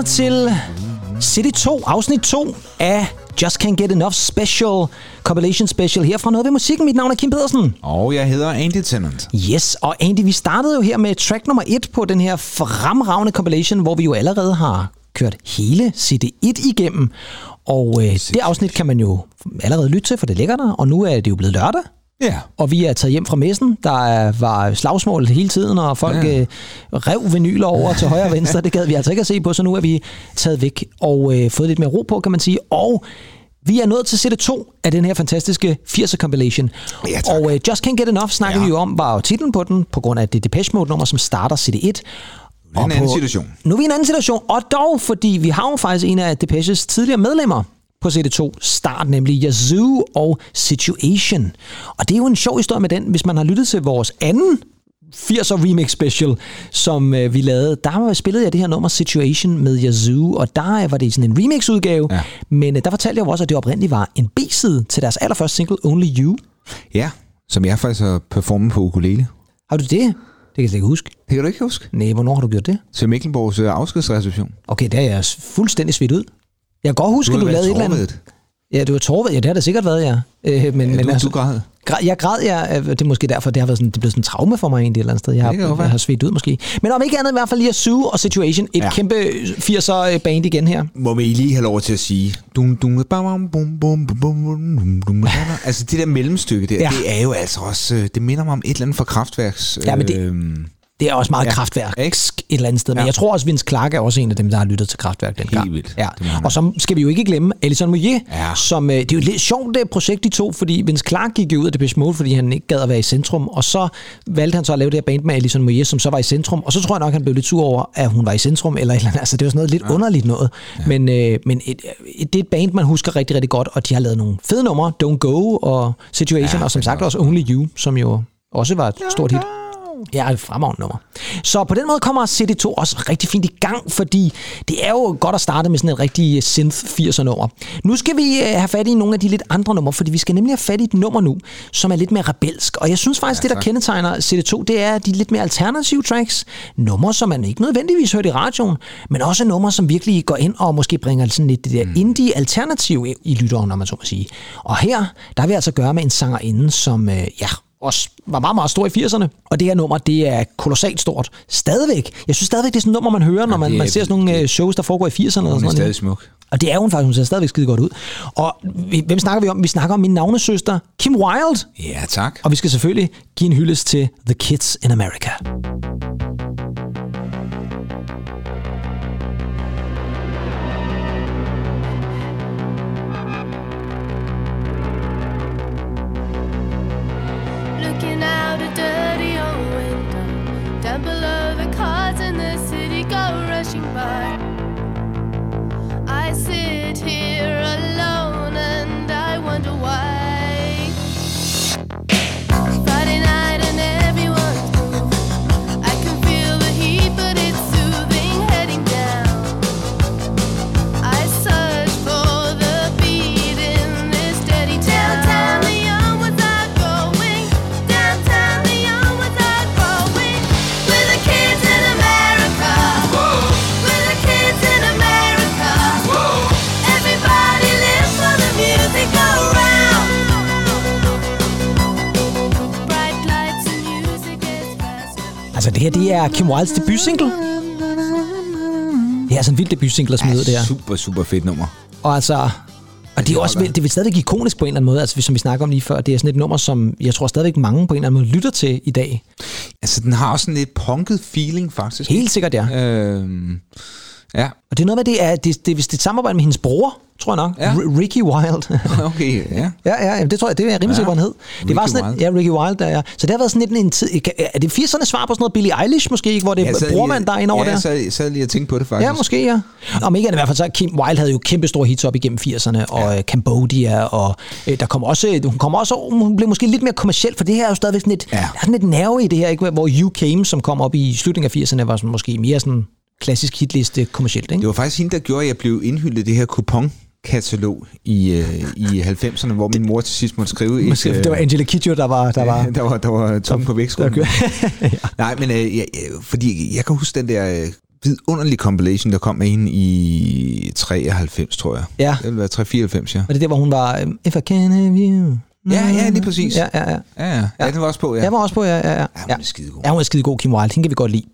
Lytter til City 2, afsnit 2 af Just Can't Get Enough Special, Compilation Special her fra Noget ved Musikken. Mit navn er Kim Pedersen. Og jeg hedder Andy Tennant. Yes, og Andy, vi startede jo her med track nummer 1 på den her fremragende compilation, hvor vi jo allerede har kørt hele CD1 igennem. Og øh, det afsnit kan man jo allerede lytte til, for det ligger der. Og nu er det jo blevet lørdag. Ja. Og vi er taget hjem fra messen. Der er- var slagsmål hele tiden, og folk Ja. øh, rev vinyler over til højre og venstre. Det gad vi altså ikke at se på, så nu er vi taget væk og øh, fået lidt mere ro på, kan man sige. Og vi er nået til sætte 2 af den her fantastiske 80'er compilation. Ja, tak. og øh, Just Can't Get Enough snakker Ja. vi jo om, var jo titlen på den, på grund af det Depeche Mode nummer, som starter sætte 1. er en anden situation. Nu er vi i en anden situation, og dog, fordi vi har jo faktisk en af Depeches tidligere medlemmer på CD2 start, nemlig Yazoo og Situation. Og det er jo en sjov historie med den, hvis man har lyttet til vores anden 80'er remix special, som øh, vi lavede. Der var spillede jeg det her nummer Situation med Yazoo, og der øh, var det sådan en remix udgave, Ja. men øh, der fortalte jeg jo også, at det oprindeligt var en B-side til deres allerførste single, Only You. Ja, som jeg faktisk har performet på ukulele. Har du det? Det kan jeg ikke huske. Det kan du ikke huske? Nej, hvornår har du gjort det? Til Mikkelborgs øh, afskedsreception. Okay, det er jeg fuldstændig svidt ud. Jeg kan godt huske, Du at du lavede et eller andet. Ja, det var Torved. Ja, det har det sikkert været, ja. Øh, men, Ja, men du, altså, du græd. jeg græd, ja, øh, det er måske derfor, det har været sådan, det er blevet sådan en traume for mig egentlig et eller andet sted. Jeg har, jeg har svedt ud måske. Men om ikke andet i hvert fald lige Sue og Situation. Et ja. Kæmpe 80'er band igen her. Må vi lige have lov til at sige... Dum, dum, bam, bum, bum, bum, bum, bum, bum, bum. Altså det der mellemstykke der, Ja. det er jo altså også... øh, Det minder mig om et eller andet fra Kraftværks... Ja, men det- øhm, Det er også meget ja. Ja. kraftværk Ikke? et eller andet sted. Men Ja. jeg tror også, Vince Clark er også en af dem, der har lyttet til kraftværk dengang. vildt. Ja. Det Og så skal vi jo ikke glemme Alison Moyet, Ja. som, øh, det er jo et lidt sjovt det projekt, de to, fordi Vince Clark gik jo ud af Depeche Mode, fordi han ikke gad at være i centrum, og så valgte han så at lave det her band med Alison Moyet, som så var i centrum, og så tror jeg nok, han blev lidt sur over, at hun var i centrum, eller eller andet. Altså, det var sådan noget lidt ja. underligt noget. Ja. Men, øh, men et, et, det er et band, man husker rigtig, rigtig godt, og de har lavet nogle fede numre, Don't Go og Situation, Ja, og som det sagt også Only You, som jo også var et stort hit. Ja, et fremragende nummer. Så på den måde kommer CD2 også rigtig fint i gang, fordi det er jo godt at starte med sådan et rigtig synth 80'er nummer. Nu skal vi øh, have fat i nogle af de lidt andre numre, fordi vi skal nemlig have fat i et nummer nu, som er lidt mere rebelsk. Og jeg synes faktisk, ja, det der kendetegner CD2, det er de lidt mere alternative tracks. Numre, som man ikke nødvendigvis hørte i radioen, men også numre, som virkelig går ind og måske bringer sådan lidt det der Mm. indie-alternativ i- i lytteren, om man så må sige. Og her, der har vi altså gøre med en sangerinde, som øh, ja, også var meget, meget stor i 80'erne. Og det her nummer, det er kolossalt stort. Stadigvæk. Jeg synes stadigvæk, det er sådan et nummer, man hører, når man, er- man ser sådan nogle øh, shows, der foregår i 80'erne. og Hun sådan er noget. stadig smuk. Og det er hun faktisk, hun ser stadigvæk skide godt ud. Og hvem snakker vi om? Vi snakker om min navnesøster, Kim Wilde. Ja, tak. Og vi skal selvfølgelig give en hyldest til The Kids in America. I sit here alone Så det her, det er Kim Wildes debutsingle. Det er altså en vild debutsingle at smide ud, det her. Super, super fedt nummer. Og altså... Og det er også det vil stadigvæk ikonisk på en eller anden måde, altså som vi snakker om lige før. Det er sådan et nummer, som jeg tror stadigvæk mange på en eller anden måde lytter til i dag. Altså, den har også sådan lidt punket feeling, faktisk. Helt sikkert, ja. Øhm, ja, Og det er noget med, det er, det, det, hvis det er et samarbejde med hendes bror, tror jeg nok. Ja. R- Ricky Wild. okay, ja. Ja, ja, det tror jeg, det er rimelig sikker, han hed. Det var Ricky sådan et, Wilde. ja, Ricky Wild, der, ja. Så det har været sådan lidt en tid, er det 80'erne svar på sådan noget Billie Eilish måske, ikke, hvor det ja, brormand, der er inde over ja, der? så, så lige at tænke på det, faktisk. Ja, måske, ja. Om ikke andet i hvert fald, så Kim Wilde havde jo kæmpe store hits op igennem 80'erne, og ja. Cambodia, og øh, der kom også, hun kom også, hun blev måske lidt mere kommerciel, for det her er jo stadigvæk sådan et, Ja. der er sådan et nerve i det her, ikke? hvor You Came, som kom op i slutningen af 80'erne, var sådan, måske mere sådan klassisk hitliste kommercielt, ikke? Det var faktisk hende, der gjorde, at jeg blev indhyldet det her kupon katalog i, øh, i 90'erne, hvor min mor til sidst måtte skrive et... Måske, det var Angela Kidjo, der var... Der var der var, der var tung på vægtskålen. der Nej, men øh, jeg, jeg- fordi jeg kan huske den der øh, vidunderlige compilation, der kom med hende i 93, tror jeg. Ja. Det være 394, ja. Og det er der, hvor hun var... If I can have you... Ja, ja, lige præcis. Ja, ja, ja. Ja, ja. ja den var også på, ja. Jeg var også på, ja, ja, ja. Ja, hun er skidegod. Ja, hun er skidegod, Kim Wilde. Hende kan vi godt lide.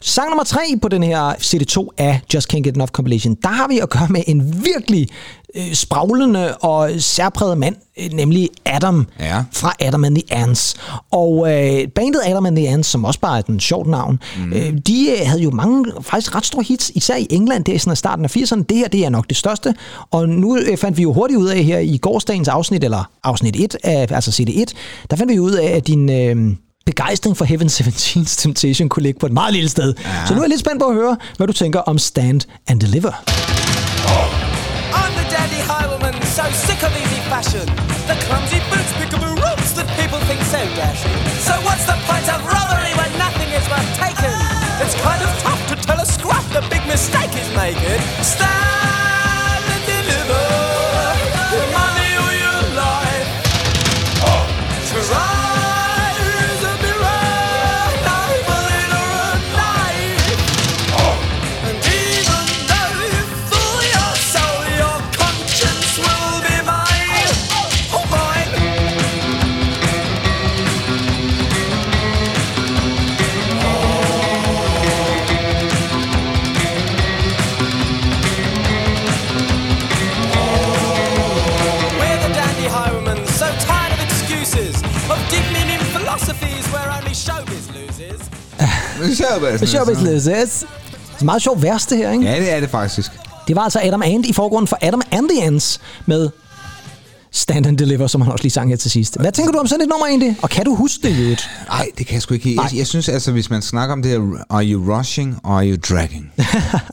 Sang nummer tre på den her CD2 af Just Can't Get Enough Compilation, der har vi at gøre med en virkelig øh, spraglende og særpræget mand, øh, nemlig Adam Ja. fra Adam and the Ants. Og øh, bandet Adam and the Ants, som også bare er et sjovt navn, mm. øh, de øh, havde jo mange faktisk ret store hits, især i England, det er sådan i starten af 80'erne. Det her, det er nok det største. Og nu øh, fandt vi jo hurtigt ud af her i gårsdagens afsnit, eller afsnit 1, af, altså CD1, der fandt vi ud af, at din... Øh, begejstring for Heaven 17's Temptation kunne ligge på et meget lille sted. Ja. Så nu er jeg lidt spændt på at høre, hvad du tænker om Stand and Deliver. So sick of easy fashion. The clumsy boots up roots that people think so dashing. So what's the point of robbery when nothing is worth taking? It's kind of tough to tell a scrap the big mistake is making. Stand Showbiz Lizards. Det er meget sjovt vers, det her, ikke? Ja, det er det faktisk. Det var altså Adam Ant i forgrunden for Adam and the Ants med Stand and Deliver, som han også lige sang her til sidst. Hvad tænker du om sådan et nummer egentlig? Og kan du huske det, Jødt? Nej, det kan jeg sgu ikke. Jeg, Nej. jeg synes altså, hvis man snakker om det her, are you rushing or are you dragging?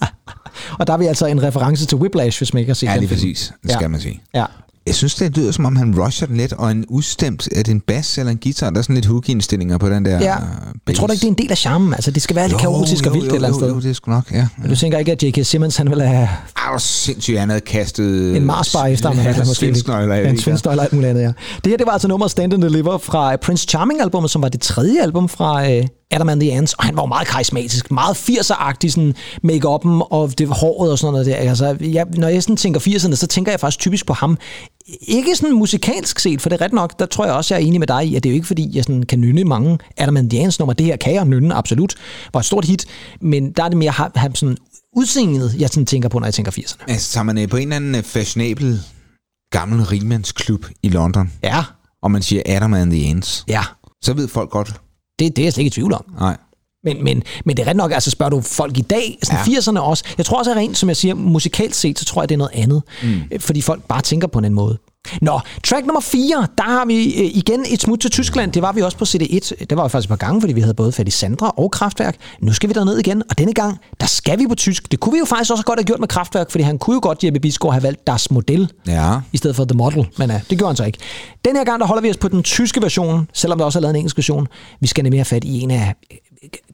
Og der er vi altså en reference til Whiplash, hvis man ikke har set Ja, den lige film. præcis. Det skal man sige. Ja. Jeg synes, det lyder som om, han rusher den lidt, og en udstemt, er det en bass eller en guitar? Der er sådan lidt hooky-indstillinger på den der ja. øh, Jeg bass. tror da ikke, det er en del af charmen. Altså, det skal være lidt kaotisk og vildt et eller andet jo, sted. Jo, det er sgu nok, ja. Men du tænker ikke, at J.K. Simmons, han vil have Ej, hvor sindssygt, han havde kastet... en Marsbar efter ham. Ja, svensknøgler, jeg Ja, en svensknøgler og muligt andet, ja. Det her, det var altså nummeret Stand and Deliver fra Prince Charming-albummet, som var det tredje album fra øh, Adam and the Ants, og han var jo meget karismatisk, meget 80'er-agtig, sådan make-up'en og det håret og sådan noget der. Altså, jeg, når jeg sådan tænker 80'erne, så tænker jeg faktisk typisk på ham. Ikke sådan musikalsk set, for det er ret nok, der tror jeg også, jeg er enig med dig i, at det er jo ikke fordi, jeg sådan kan nynne mange Adam and the Ants nummer. Det her kan jeg nynne, absolut. Var et stort hit, men der er det mere ham, ham sådan udseendet, jeg sådan tænker på, når jeg tænker 80'erne. Altså, tager man øh, på en eller anden øh, fashionabel gammel rimandsklub i London, Ja, og man siger Adam and the Ants, ja. så ved folk godt, Det, det er jeg slet ikke i tvivl om. nej. Men, men, men det er ret nok, altså spørger du folk i dag, sådan Ja. ja. 80'erne også. Jeg tror også, at rent, som jeg siger, musikalt set, så tror jeg, det er noget andet. Mm. Fordi folk bare tænker på en anden måde. Nå, track nummer 4, der har vi øh, igen et smut til Tyskland. Det var vi også på CD1. Det var vi faktisk et par gange, fordi vi havde både fat i Sandra og Kraftværk. Nu skal vi derned igen, og denne gang, der skal vi på tysk. Det kunne vi jo faktisk også godt have gjort med Kraftværk, fordi han kunne jo godt, Jeppe Bisgaard, have valgt Das Model Ja. i stedet for The Model, men ja, det gjorde han så ikke. Den her gang, der holder vi os på den tyske version, selvom der også er lavet en engelsk version. Vi skal nemlig have fat i en af,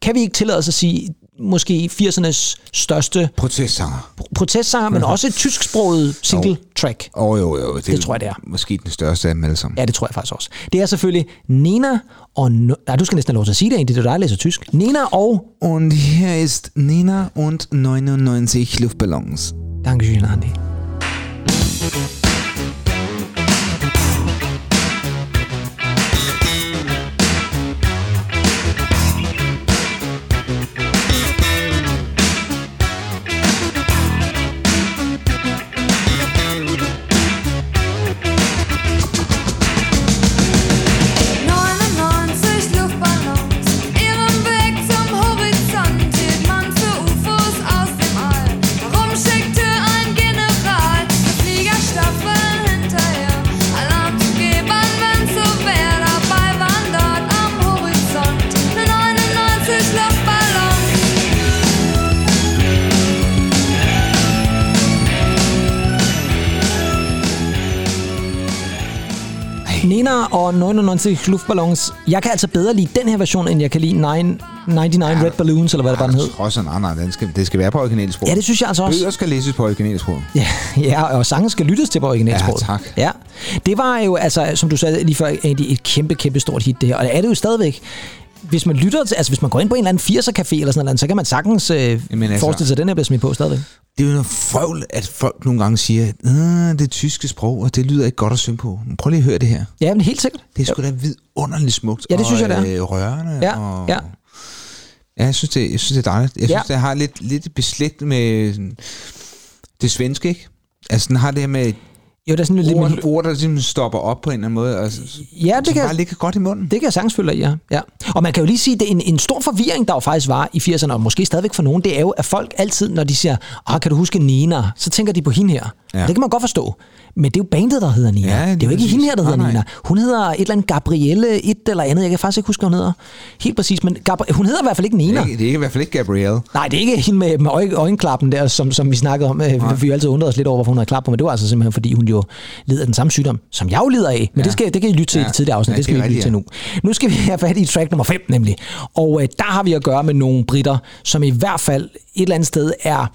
kan vi ikke tillade os at sige, måske 80'ernes største Protestsanger. protestsanger, men også et tysksproget single track. Åh, oh, jo, jo. Det, Det tror jeg, det er. Måske den største af dem alle sammen. Ja, det tror jeg faktisk også. Det er selvfølgelig Nina og... No- Nej, du skal næsten have lov til at sige det egentlig, det er dig, der læser tysk. Nina og... Und hier ist Nina und 99 Luftballons. Dankeschön, Andi. Nena og 99 Luftballons. Jeg kan altså bedre lide den her version, end jeg kan lide 9, 99 Red Balloons, eller hvad det bare den hed. Nej, nej, den skal, det skal være på originalsprog. Ja, det synes jeg altså også. Bøger skal læses på originalsprog. Ja, ja, og sangen skal lyttes til på originalsproget. Ja, tak. Ja, det var jo, altså, som du sagde lige før, et kæmpe, kæmpe stort hit det her. Og det er det jo stadigvæk. Hvis man lytter til, altså hvis man går ind på en eller anden 80'er café eller sådan noget, så kan man sagtens øh, Jamen, altså- forestille sig, at den her bliver smidt på stadigvæk. Det er jo noget frøvl, at folk nogle gange siger, at det tyske sprog, og det lyder ikke godt at synge på. Men prøv lige at høre det her. Ja, men helt sikkert. Det er sgu da vidunderligt smukt. Ja, det synes jeg, det er. Og øh, rørende. Ja, og, ja. Ja, jeg synes, det, jeg synes, det er dejligt. Jeg Ja. synes, det har lidt, lidt beslægt med det svenske, ikke? Altså, den har det her med Jo, det er sådan lidt ord, med, ord, der ligesom stopper op på en eller anden måde, og, Ja, det kan- bare ligger godt i munden. Det kan jeg sagtens følge dig ja. ja. Og man kan jo lige sige, at det er en, en stor forvirring, der jo faktisk var i 80'erne, og måske stadigvæk for nogen, det er jo, at folk altid, når de siger, ah, kan du huske Nina, så tænker de på hende her. Ja. Det kan man godt forstå. Men det er jo bandet, der hedder Nina. Ja, det er jo ikke hende her, der hedder Nej, nej. Nina. Hun hedder et eller andet Gabrielle, et eller andet. Jeg kan faktisk ikke huske, hvad hun hedder. Helt præcis, men Gabri- hun hedder i hvert fald ikke Det Nina. er, ikke, det er ikke, i hvert fald ikke Gabrielle. Nej, det er ikke hende med, med øje, øjenklappen der, som, som vi snakkede om. Øh, Vi jo altid undrede os lidt over, hvorfor hun havde klap på, men det var altså simpelthen, fordi hun jo lider af den samme sygdom, som jeg jo lider af. Men ja. det, skal, det kan I lytte til ja. i det tidligere afsnit, Ja, det skal det vi ikke lytte til nu. Nu skal vi have fat i track nummer 5 nemlig. Og øh, der har vi at gøre med nogle britter, som i hvert fald et eller andet sted er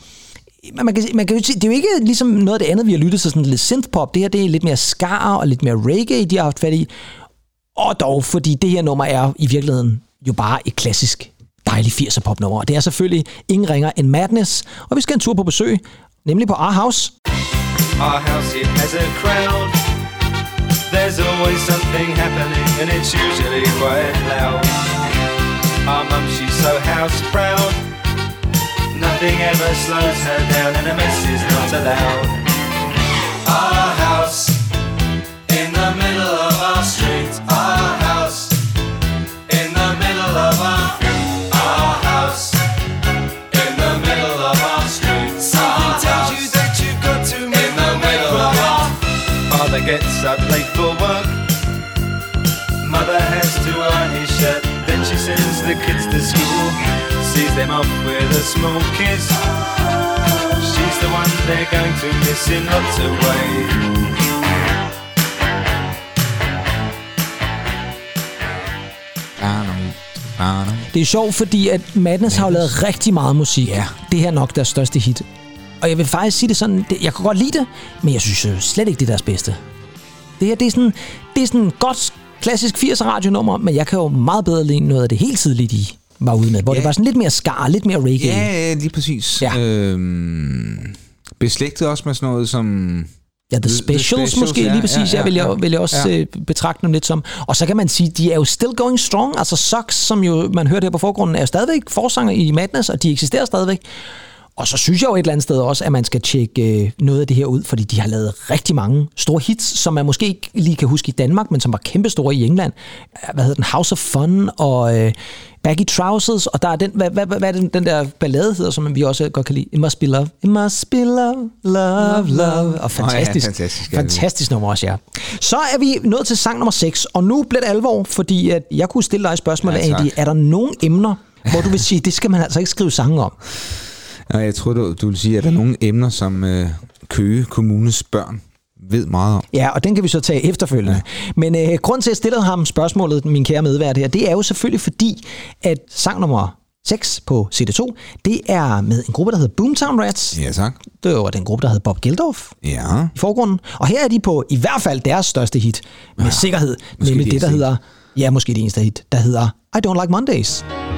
man man kan, man kan jo sige, det er jo ikke ligesom noget af det andet, vi har lyttet til, sådan lidt synthpop. Det her det er lidt mere skar og lidt mere reggae, de har haft fat i. Og dog, fordi det her nummer er i virkeligheden jo bare et klassisk dejligt 80'er popnummer. Og Det er selvfølgelig ingen ringer end Madness, og vi skal en tur på besøg, nemlig på Our House. Our house, it has a crowd. There's always something happening, and it's usually quite loud. Our mum, she's so house proud. Nothing ever slows her down, and a mess is not allowed. Our house, up late for work. Mother has to iron his shirt. Then she sends the kids to school. Sees them off with a small kiss. She's the one they're going to miss in lots of ways. Det er sjovt, fordi at Madness har jo lavet rigtig meget musik. Ja. Det her er nok deres største hit. Og jeg vil faktisk sige det sådan, det, jeg kan godt lide det, men jeg synes slet ikke, det er deres bedste. Det her, det er sådan, det er sådan et godt klassisk 80'er radionummer, men jeg kan jo meget bedre lide noget af det helt tidligt, de var ude med, hvor Ja. det var sådan lidt mere skar, lidt mere reggae. Ja, lige præcis. Ja. Øhm, beslægtet også med sådan noget som... Ja, The The Specials, Specials, måske ja, lige præcis, ja, ja, ja, vil, jeg, vil jeg også Ja. ja. betragte dem lidt som. Og så kan man sige, de er jo still going strong. Altså Socks, som jo man hørte her på forgrunden, er jo stadigvæk forsanger i Madness, og de eksisterer stadigvæk. Og så synes jeg jo et eller andet sted også, at man skal tjekke øh, noget af det her ud, fordi de har lavet rigtig mange store hits, som man måske ikke lige kan huske i Danmark, men som var kæmpestore i England. Hvad hedder den? House of Fun og øh, Baggy Trousers, og der er den, hvad, hvad, hvad er den, den der ballade hedder, som vi også godt kan lide? It must be love. It must be love, love, love. Og fantastisk. fantastisk, ja. fantastisk nummer også, ja. Så er vi nået til sang nummer 6, og nu bliver det alvor, fordi at jeg kunne stille dig et spørgsmål, Ja. Andy. Er der nogle emner, hvor du vil sige, det skal man altså ikke skrive sange om? Og jeg tror, du, du vil sige, at der er nogle emner, som øh, Køge Kommunes børn ved meget om. Ja, og den kan vi så tage efterfølgende. Ja. Men øh, grund til, at jeg stillede ham spørgsmålet, min kære medvært her, det er jo selvfølgelig fordi, at sang nummer 6 på CD2, det er med en gruppe, der hedder Boomtown Rats. Ja, tak. Det var den gruppe, der hed Bob Geldof Ja. i forgrunden. Og her er de på i hvert fald deres største hit, med ja, sikkerhed. måske Nemlig det der hedder, ja, måske det eneste hit, der hedder I Don't Like Mondays. The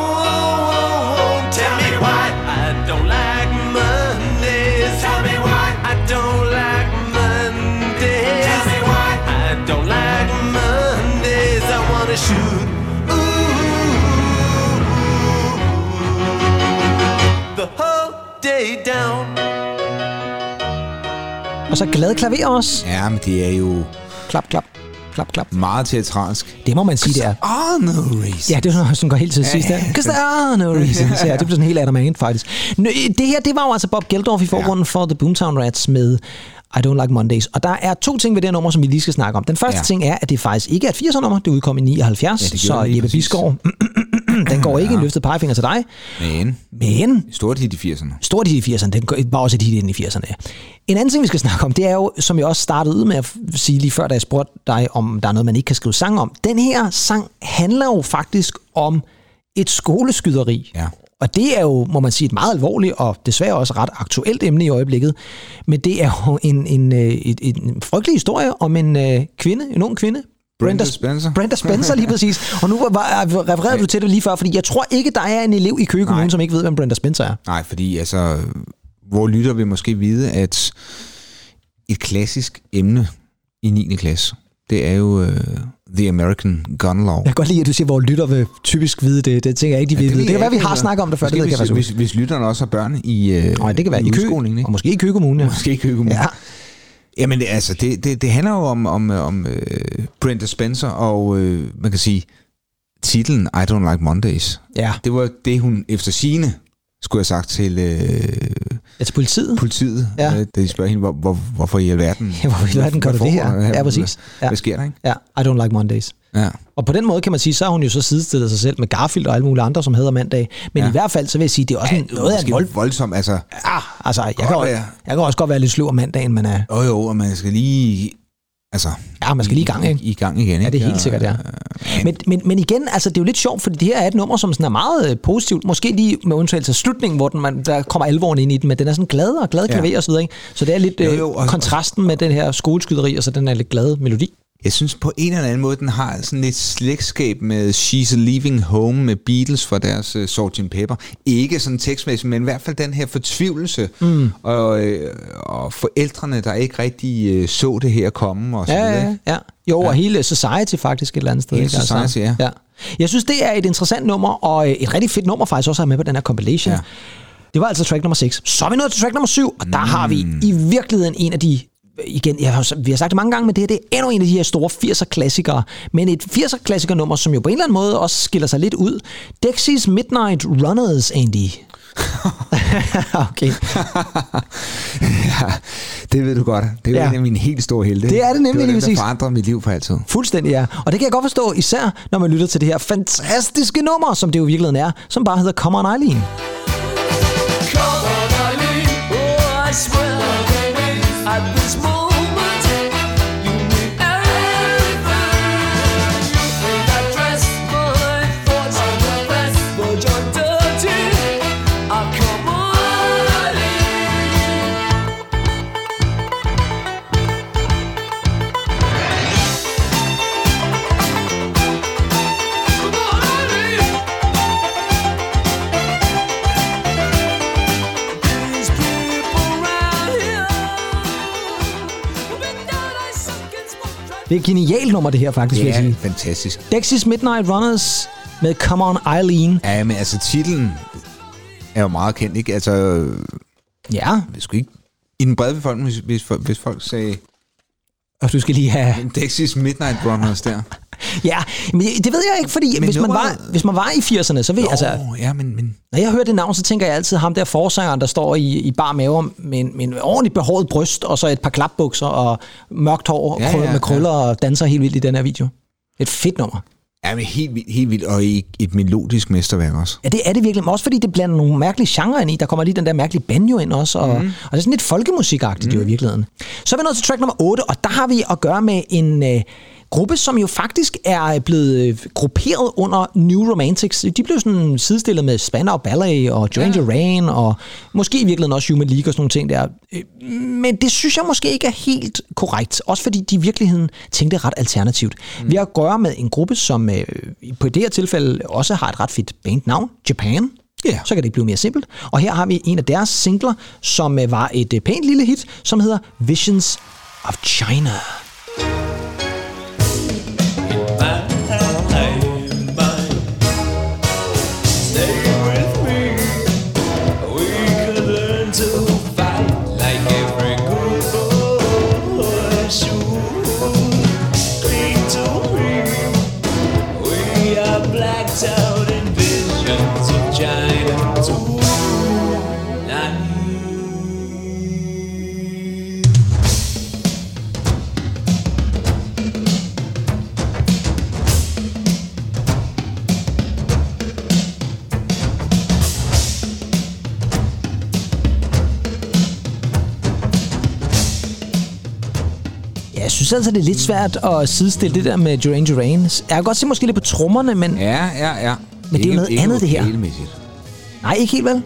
day down. Og så glad klaver også. Ja, men det er jo... klap, klap, klap, klap. Meget teatralsk. Det må man sige, det er. Ah, no reason. Ja, det er sådan går helt til sidst. Ja, Because there are no reasons. Ja, det bliver sådan helt Adam Ant, faktisk. Nå, Det her, det var jo altså Bob Geldof i forgrunden for The Boomtown Rats med I Don't Like Mondays. Og der er to ting ved det her nummer, som vi lige skal snakke om. Den første ja. Ja. ting er, at det faktisk ikke er et 80'er nummer. Det udkom i 79, Ja, det så Jeppe præcis. Den går ikke en løftet pegefinger til dig. Men, Men stort hit i 80'erne. stort hit i 80'erne, den var også et hit i 80'erne. En anden ting, vi skal snakke om, det er jo, som jeg også startede ud med at sige lige før, da jeg spurgte dig, om der er noget, man ikke kan skrive sang om. Den her sang handler jo faktisk om et skoleskyderi. Ja. Og det er jo, må man sige, et meget alvorligt og desværre også ret aktuelt emne i øjeblikket. Men det er jo en, en, øh, et, en frygtelig historie om en øh, kvinde, en ung kvinde. Brenda Spencer. Brenda Spencer lige præcis. Og nu var, refererede du til det lige før, fordi jeg tror ikke, der er en elev i Køge Kommune, Nej. som ikke ved, hvem Brenda Spencer er. Nej, fordi altså, hvor lytter vil måske vide, at et klassisk emne i 9. klasse, det er jo uh, The American Gun Law. Jeg kan godt lide, at du siger, hvor lytter vil typisk vide det. Det tænker jeg ikke, de ja, ved. Det, det kan være, vi har snakket om det før. Det ved jeg hvis, ikke, hvis, hvis lytterne også har børn i, uh, Nej, det kan være i Køge, udskolingen, ikke? og måske i Køge Kommune. Ja. Måske ikke Køge Ja. Jamen det- altså, det, det, det handler jo om, om, om uh, Brenda Spencer, og uh, man kan sige, titlen I Don't Like Mondays. ja. Det var det, hun efter sine skulle have sagt til uh, ja, til politiet. politiet, Ja. uh, da de spørger hende, hvor, hvor, hvorfor i alverden... Ja, hvorfor i alverden gør du det her? Ja, præcis. Ja. Hvad sker der, ikke? Ja, I don't like Mondays. Ja. Og på den måde kan man sige, så har hun jo så sidestillet sig selv med Garfield og alle mulige andre, som hedder mandag. Men ja. Ja. i hvert fald, så vil jeg sige, det er også en, noget af en vold... voldsom, altså... Ah, altså, jeg kan, også, jeg kan også godt være lidt sløv om mandagen, men uh, Jo jo, og man skal lige... Altså, ja, man skal lige i gang, ikke? I, gang igen, ikke? Ja, det er helt sikkert, ja. Men, men, men igen, altså, det er jo lidt sjovt, fordi det her er et nummer, som sådan er meget øh, positivt. Måske lige med undtagelse af slutningen, hvor den, man, der kommer alvoren ind i den, men den er sådan glad og glad Ja. klaver og så videre. Ikke? Så det er lidt Jo, øh, jo, og- kontrasten med den her skoleskyderi, og så den er lidt glade melodi. Jeg synes på en eller anden måde, den har sådan lidt slægtskab med She's a Leaving Home med Beatles fra deres uh, Sgt. Pepper. Ikke sådan tekstmæssigt, men i hvert fald den her fortvivlelse. Mm. Og, øh, og forældrene, der ikke rigtig uh, så det her komme. Og så Ja, videre, ja, ja. Jo, ja. og hele Society faktisk et eller andet sted. Hele ikke? Altså, Society, ja. ja. Jeg synes, det er et interessant nummer, og øh, et rigtig fedt nummer faktisk også at have med på den her compilation. Ja. Ja. Det var altså track nummer 6. Så er vi nået til track nummer 7, og der mm. har vi i virkeligheden en af de igen, jeg har, vi har sagt det mange gange, men det her det er endnu en af de her store 80'er klassikere. Men et 80'er klassiker nummer, som jo på en eller anden måde også skiller sig lidt ud. Dexys Midnight Runners, Andy. okay. ja, det ved du godt. Det er Ja. ja. en af mine helt store helte. Det er det nemlig det var lige dem, der forandrede mit liv for altid. Fuldstændig, ja. Og det kan jeg godt forstå, især når man lytter til det her fantastiske nummer, som det jo i virkeligheden er, som bare hedder Come On Eileen. Come on, Eileen. Oh, I swear, at this moment, Det er et genialt nummer, det her faktisk, vil jeg Ja, sige. fantastisk. Dexys Midnight Runners med Come On Eileen. Ja, men altså titlen er jo meget kendt, ikke? Altså, Ja, skulle ikke... I den brede befolkning, hvis, hvis, folk- hvis folk sagde og du skal lige have... Dexys Midnight Runners der. Ja, men det ved jeg ikke, fordi Men hvis man, var, nummeret- hvis man var i 80'erne, så ved jeg, altså... Ja, men, men Når jeg hører det navn, så tænker jeg altid ham der forsangeren, der står i, i bar mave med en, med en ordentligt behåret bryst, og så et par klapbukser og mørkt hår Ja, ja, ja, ja, med krøller og danser helt vildt i den her video. Et fedt nummer. Ja, men helt vildt, helt vildt, og i et melodisk mesterværk også. Ja, det er det virkelig. Men også fordi det blander nogle mærkelige genrer ind i. Der kommer lige den der mærkelige banjo ind også. Og, mm. og det er sådan lidt folkemusikagtigt mm. jo i virkeligheden. Så er vi nået til track nummer 8, og der har vi at gøre med en øh, gruppe, som jo faktisk er blevet øh, grupperet under New Romantics. De blev sådan sidestillet med Spandau Ballet og Duran Duran, og måske i virkeligheden også Human League og sådan nogle ting der. Øh, Men det synes jeg måske ikke er helt korrekt. Også fordi de i virkeligheden tænkte ret alternativt. Mm. Vi har at gøre med en gruppe, som øh, på det her tilfælde også har et ret fedt bandnavn, Japan. Ja. Så kan det ikke blive mere simpelt. Og her har vi en af deres singler, som var et pænt lille hit, som hedder Visions of China. Stay synes altså, det er lidt svært at sidestille det der med Duran Duran. Jeg kan godt se måske lidt på trommerne, men Ja, ja, ja. Men det er jo noget andet, det her. nej, ikke helt vel.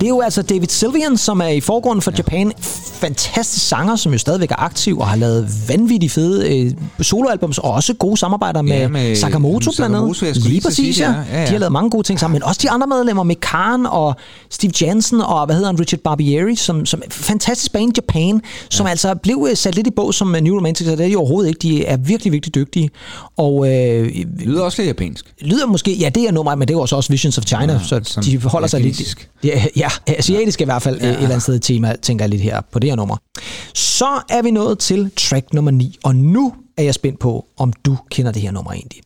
Det er jo altså David Sylvian, som er i forgrunden for ja. Japan. Fantastisk sanger, som jo stadigvæk er aktiv og har lavet vanvittigt fede øh, soloalbums, og også gode samarbejder med, Ja, med Sakamoto blandt andet. Lige præcis, ja. ja. Ja, ja. De har lavet mange gode ting sammen, men også de andre medlemmer, med Karen og Steve Jansen og, hvad hedder han, Richard Barbieri, som, som fantastisk band Japan, som ja. altså blev øh, sat lidt i bog som øh, New Romantics, og det er de overhovedet ikke. De er virkelig, virkelig dygtige. Og øh, lyder også lidt japansk. lyder måske, ja det er nummer, men det er også også Visions of China, ja, så de holder sig lidt... Ja, ja, asiatisk i hvert fald ja. et eller andet sted tema, tænker jeg lidt her på det her nummer. Så er vi nået til track nummer 9, og nu er jeg spændt på, om du kender det her nummer egentlig.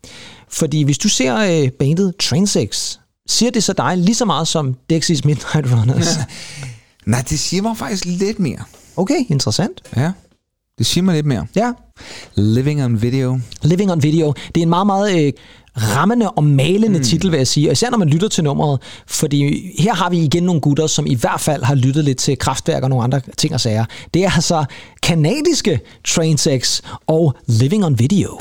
Fordi hvis du ser øh, bandet Trainsex, siger det så dig lige så meget som Dexys Midnight Runners? Nej, det siger mig faktisk lidt mere. Okay, interessant. Ja, det siger mig lidt mere. Ja, Living on Video. Living on Video. Det er en meget, meget øh, rammende og malende mm. titel, vil jeg sige. Og især når man lytter til nummeret. Fordi her har vi igen nogle gutter, som i hvert fald har lyttet lidt til kraftværk og nogle andre ting og sager. Det er altså kanadiske Trainsex og Living on Video.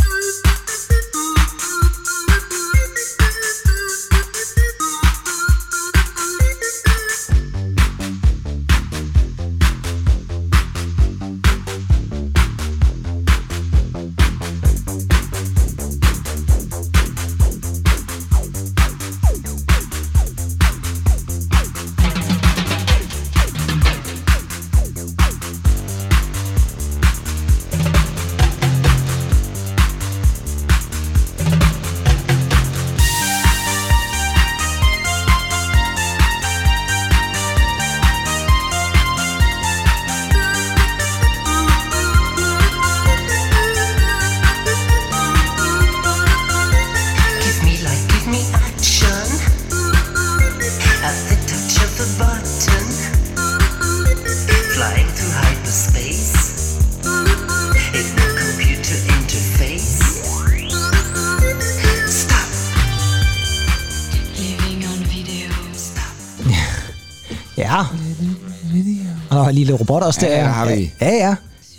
Der er lige lidt robot også der. Ja, der har vi. Ja, ja.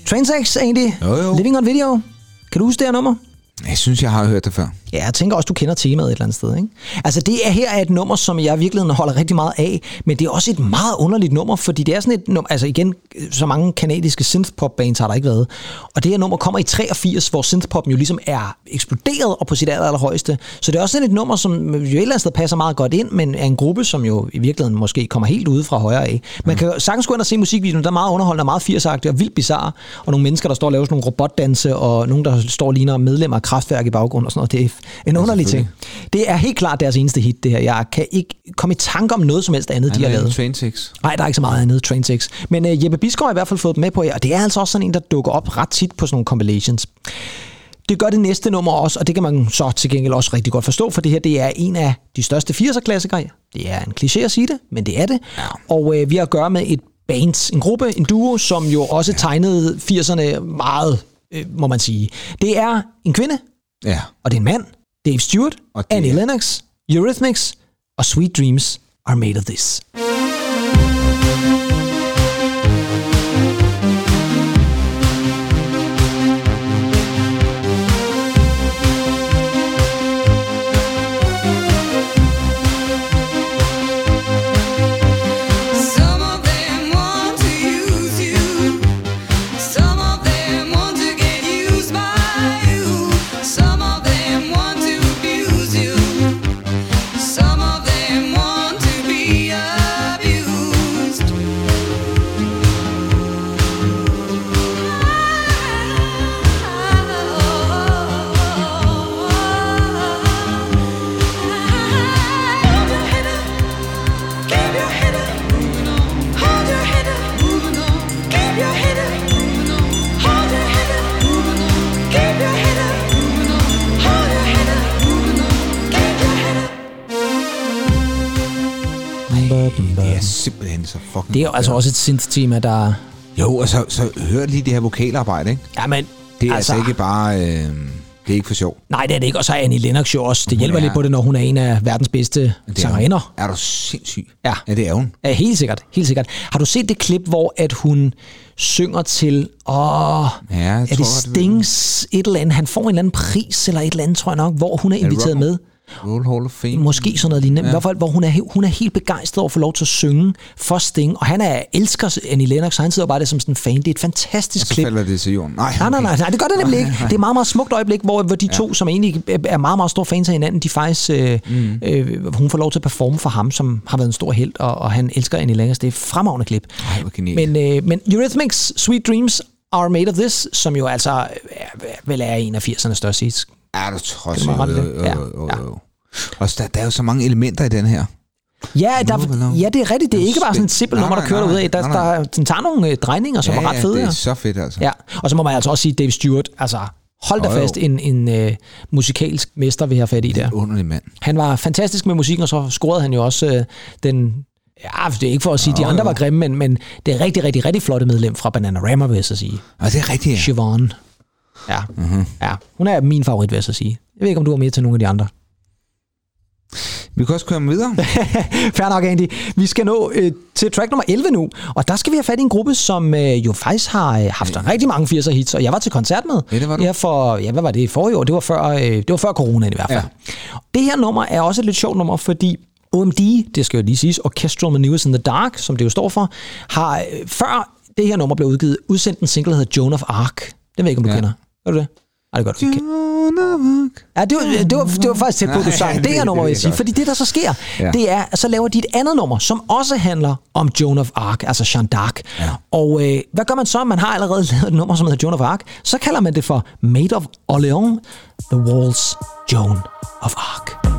Trainsex egentlig. Jo, jo. Living on Video. Kan du huske det her nummer? Jeg synes, jeg har hørt det før. Ja, jeg tænker også, du kender temaet et eller andet sted. Ikke? Altså det er her er et nummer, som jeg virkelig holder rigtig meget af, men det er også et meget underligt nummer, fordi det er sådan et nummer, altså igen, så mange kanadiske synthpop-bands har der ikke været. Og det her nummer kommer i 83, hvor synthpoppen jo ligesom er eksploderet og på sit aller, allerhøjeste. Så det er også sådan et nummer, som jo et eller andet sted passer meget godt ind, men er en gruppe, som jo i virkeligheden måske kommer helt ude fra højre af. Man kan jo sagtens gå ind og se musikvideoen, der er meget underholdende og meget 80 og vildt bizarre, og nogle mennesker, der står og laver sådan nogle robotdanse, og nogen, der står og ligner medlemmer af kraftværk i baggrunden og sådan noget. Det er en underlig ting. Det er helt klart deres eneste hit, det her. Jeg kan ikke komme i tanke om noget som helst andet, de har lavet. Train 6. Nej, der er ikke så meget andet Train 6. Men uh, Jeppe Bisgaard har i hvert fald fået dem med på her, og det er altså også sådan en, der dukker op ret tit på sådan nogle compilations. Det gør det næste nummer også, og det kan man så til gengæld også rigtig godt forstå, for det her det er en af de største 80'er-klassikere. Det er en kliché at sige det, men det er det. Ja. Og øh, vi har at gøre med et band, en gruppe, en duo, som jo også tegnede 80'erne meget, øh, må man sige. Det er en kvinde, Ja. og det er en mand. Dave Stewart, Og det Annie Lennox, Eurythmics og Sweet Dreams are made of this. Det er simpelthen så fucking Det er jo altså også et synth-tema, der... Jo, og så, så hør lige det her vokalarbejde, ikke? Ja, men... Det er altså, altså ikke bare... Øh, det er ikke for sjov. Nej, det er det ikke. Og så er Annie Lennox jo også. Det hjælper er- lidt på det, når hun er en af verdens bedste Det er sangerinder. Er du sindssyg? Ja. Ja, det er hun. Ja, helt sikkert. Helt sikkert. Har du set det klip, hvor at hun synger til... Åh, Ja, jeg er tror det Stings et eller andet? Han får en eller anden pris eller et eller andet, tror jeg nok, hvor hun er inviteret Rock- med. Roll Hall of Fame. Måske sådan noget lignende. Ja. I hvert fald, hvor hun er, hun er helt begejstret over at få lov til at synge for Sting. Og han er elsker Annie Lennox, så han sidder bare der som sådan en fan. Det er et fantastisk Og så klip. falder det til jorden. Nej, Nej, nej, nej, nej, det gør det nemlig ikke. Det er et meget, meget smukt øjeblik, hvor, hvor de to, som egentlig er meget, meget store fans af hinanden, de faktisk, øh, mm. øh, hun får lov til at performe for ham, som har været en stor held, og, og han elsker Annie Lennox. Det er et fremragende klip. Ej, hvor. Men, øh, men Eurythmics Sweet Dreams Are Made of This, som jo altså er, vel er en af 80'ernes største hits. Er du trods Det jo, jo. Ja, jo, jo, ja. jo. Og der, der er jo så mange elementer i den her. Ja, der, ja, det er rigtigt. Det er ikke bare sådan et simpelt nummer, der kører nej, ud af. Der, der, den tager nogle øh, drejninger, som ja, er ret fede. det er ja. så fedt, altså. Ja, og så må man altså også sige, Dave Stewart, altså hold da jo. fast, en, en øh, musikalsk mester, vi har fat i der. Underlig mand. Han var fantastisk med musikken, og så scorede han jo også øh, den... Ja, det er ikke for at sige, at de Jo, andre jo. var grimme, men, men det er rigtig, rigtig, rigtig flotte medlem fra Bananarama, vil jeg så sige. Og det er rigtigt, ja. Siobhan. Ja. Mm-hmm. ja, hun er min favorit, vil jeg så sige. Jeg ved ikke, om du var med til nogle af de andre. Vi kan også køre videre. Fair nok, Andy. Vi skal nå øh, til track nummer 11 nu, og der skal vi have fat i en gruppe, som øh, jo faktisk har øh, haft rigtig mange 80'er hits, og jeg var til koncert med. Ja, det var du. Ja, for, ja, hvad var det? Forrige år? Det var før, øh, det var før coronaen i hvert fald. Ja. Det her nummer er også et lidt sjovt nummer, fordi OMD, det skal jo lige siges, Orchestral Maneuvers in the Dark, som det jo står for, har øh, før det her nummer blev udgivet, udsendt en single, der hedder Joan of Arc. Det ved jeg ikke, om du Ja. kender. Gør du det? Nej, det er godt. Okay. Ja, det var, det, var, det var faktisk tæt på, du sang det- her nummer, ved vil jeg sige. Fordi det, der så sker, Ja. det er, at så laver de et andet nummer, som også handler om Joan of Arc, altså Jeanne d'Arc. Ja. Og øh, hvad gør man så? Man har allerede lavet et nummer, som hedder Joan of Arc. Så kalder man det for Made of Orleans, The Walls, Joan of Arc.